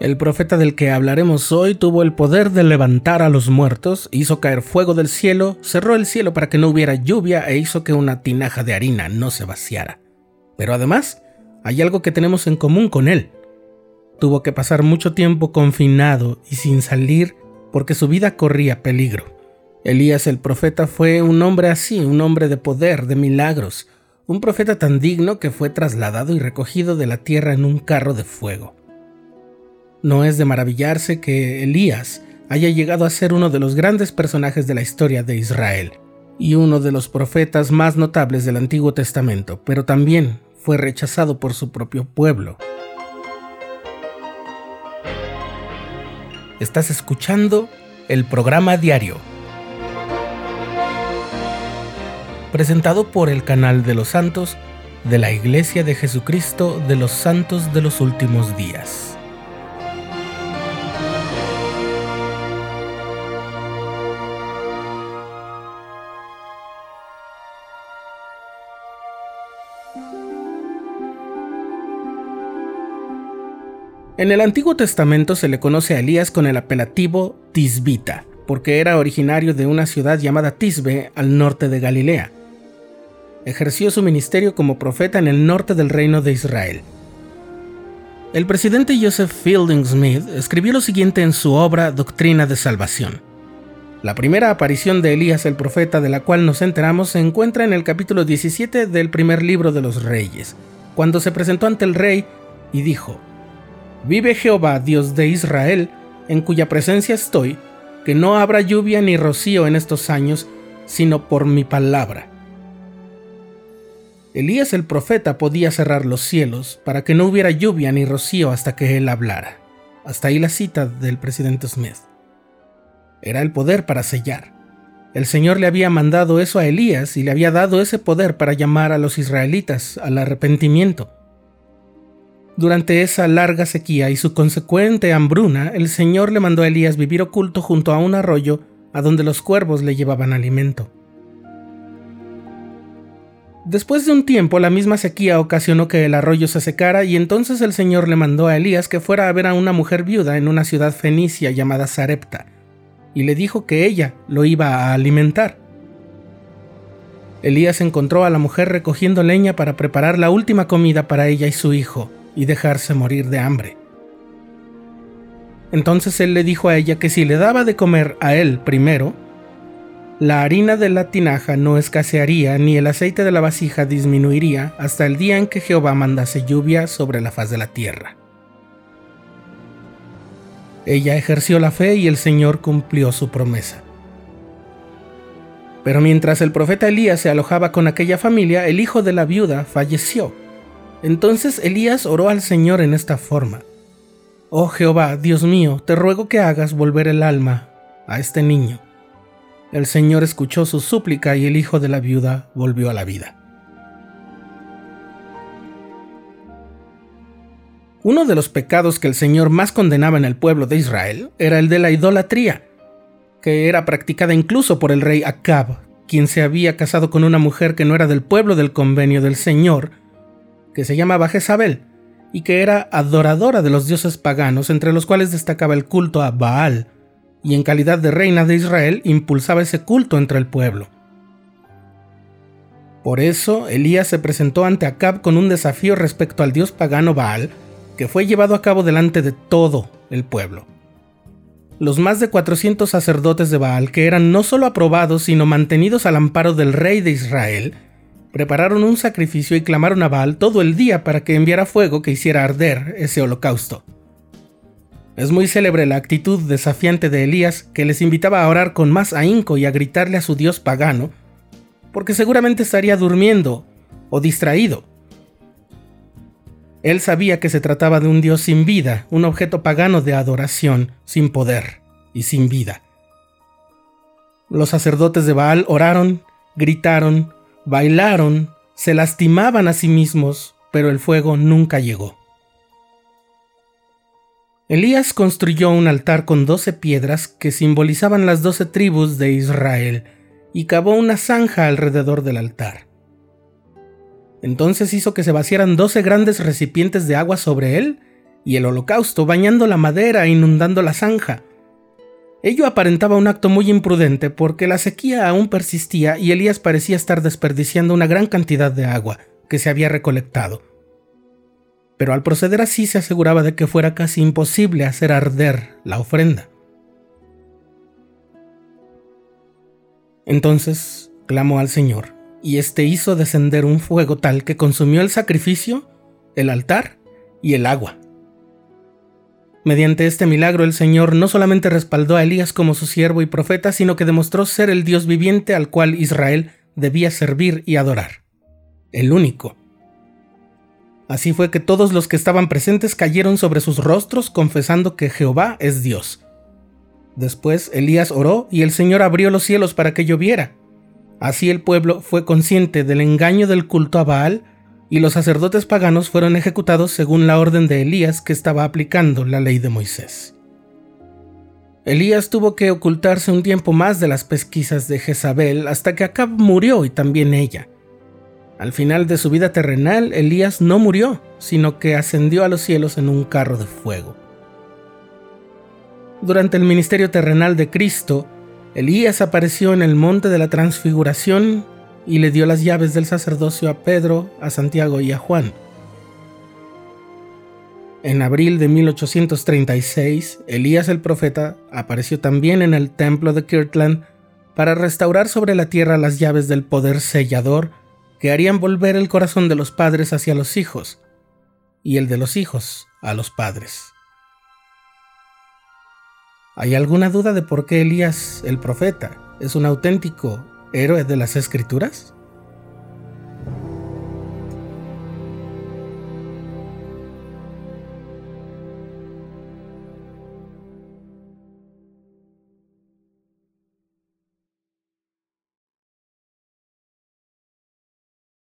El profeta del que hablaremos hoy tuvo el poder de levantar a los muertos, hizo caer fuego del cielo, cerró el cielo para que no hubiera lluvia e hizo que una tinaja de harina no se vaciara. Pero además, hay algo que tenemos en común con él. Tuvo que pasar mucho tiempo confinado y sin salir porque su vida corría peligro. Elías el profeta fue un hombre así, un hombre de poder, de milagros, un profeta tan digno que fue trasladado y recogido de la tierra en un carro de fuego. No es de maravillarse que Elías haya llegado a ser uno de los grandes personajes de la historia de Israel y uno de los profetas más notables del Antiguo Testamento, pero también fue rechazado por su propio pueblo. Estás escuchando el programa diario, presentado por el canal de los santos de la Iglesia de Jesucristo de los Santos de los Últimos Días. En el Antiguo Testamento se le conoce a Elías con el apelativo Tisbita, porque era originario de una ciudad llamada Tisbe al norte de Galilea. Ejerció su ministerio como profeta en el norte del reino de Israel. El presidente Joseph Fielding Smith escribió lo siguiente en su obra Doctrina de Salvación. La primera aparición de Elías el profeta de la cual nos enteramos se encuentra en el capítulo 17 del primer libro de los reyes, cuando se presentó ante el rey y dijo, Vive Jehová, Dios de Israel, en cuya presencia estoy, que no habrá lluvia ni rocío en estos años, sino por mi palabra. Elías el profeta podía cerrar los cielos para que no hubiera lluvia ni rocío hasta que él hablara. Hasta ahí la cita del presidente Smith. Era el poder para sellar. El Señor le había mandado eso a Elías y le había dado ese poder para llamar a los israelitas al arrepentimiento. Durante esa larga sequía y su consecuente hambruna, el Señor le mandó a Elías vivir oculto junto a un arroyo a donde los cuervos le llevaban alimento. Después de un tiempo, la misma sequía ocasionó que el arroyo se secara y entonces el Señor le mandó a Elías que fuera a ver a una mujer viuda en una ciudad fenicia llamada Sarepta, y le dijo que ella lo iba a alimentar. Elías encontró a la mujer recogiendo leña para preparar la última comida para ella y su hijo, y dejarse morir de hambre. Entonces él le dijo a ella que si le daba de comer a él primero, la harina de la tinaja no escasearía ni el aceite de la vasija disminuiría hasta el día en que Jehová mandase lluvia sobre la faz de la tierra. Ella ejerció la fe y el Señor cumplió su promesa. Pero mientras el profeta Elías se alojaba con aquella familia, el hijo de la viuda falleció entonces Elías oró al Señor en esta forma. Oh Jehová, Dios mío, te ruego que hagas volver el alma a este niño. El Señor escuchó su súplica y el hijo de la viuda volvió a la vida. Uno de los pecados que el Señor más condenaba en el pueblo de Israel era el de la idolatría, que era practicada incluso por el rey Acab, quien se había casado con una mujer que no era del pueblo del convenio del Señor, que se llamaba Jezabel, y que era adoradora de los dioses paganos, entre los cuales destacaba el culto a Baal, y en calidad de reina de Israel impulsaba ese culto entre el pueblo. Por eso Elías se presentó ante Acab con un desafío respecto al dios pagano Baal, que fue llevado a cabo delante de todo el pueblo. Los más de 400 sacerdotes de Baal, que eran no solo aprobados, sino mantenidos al amparo del rey de Israel, prepararon un sacrificio y clamaron a Baal todo el día para que enviara fuego que hiciera arder ese holocausto. Es muy célebre la actitud desafiante de Elías que les invitaba a orar con más ahínco y a gritarle a su dios pagano, porque seguramente estaría durmiendo o distraído. Él sabía que se trataba de un dios sin vida, un objeto pagano de adoración, sin poder y sin vida. Los sacerdotes de Baal oraron, gritaron, bailaron, se lastimaban a sí mismos, pero el fuego nunca llegó. Elías construyó un altar con doce piedras que simbolizaban las doce tribus de Israel y cavó una zanja alrededor del altar. Entonces hizo que se vaciaran doce grandes recipientes de agua sobre él y el holocausto bañando la madera e inundando la zanja. Ello aparentaba un acto muy imprudente porque la sequía aún persistía y Elías parecía estar desperdiciando una gran cantidad de agua que se había recolectado. Pero al proceder así se aseguraba de que fuera casi imposible hacer arder la ofrenda. Entonces clamó al Señor, y éste hizo descender un fuego tal que consumió el sacrificio, el altar y el agua. Mediante este milagro el Señor no solamente respaldó a Elías como su siervo y profeta, sino que demostró ser el Dios viviente al cual Israel debía servir y adorar. El único. Así fue que todos los que estaban presentes cayeron sobre sus rostros confesando que Jehová es Dios Después Elías oró y el Señor abrió los cielos para que lloviera. Así el pueblo fue consciente del engaño del culto a Baal y los sacerdotes paganos fueron ejecutados según la orden de Elías que estaba aplicando la ley de Moisés. Elías tuvo que ocultarse un tiempo más de las pesquisas de Jezabel hasta que Acab murió y también ella. Al final de su vida terrenal, Elías no murió, sino que ascendió a los cielos en un carro de fuego. Durante el ministerio terrenal de Cristo, Elías apareció en el monte de la transfiguración y le dio las llaves del sacerdocio a Pedro, a Santiago y a Juan. En abril de 1836, Elías el profeta apareció también en el templo de Kirtland para restaurar sobre la tierra las llaves del poder sellador que harían volver el corazón de los padres hacia los hijos y el de los hijos a los padres. ¿Hay alguna duda de por qué Elías, el profeta, es un auténtico héroe de las escrituras?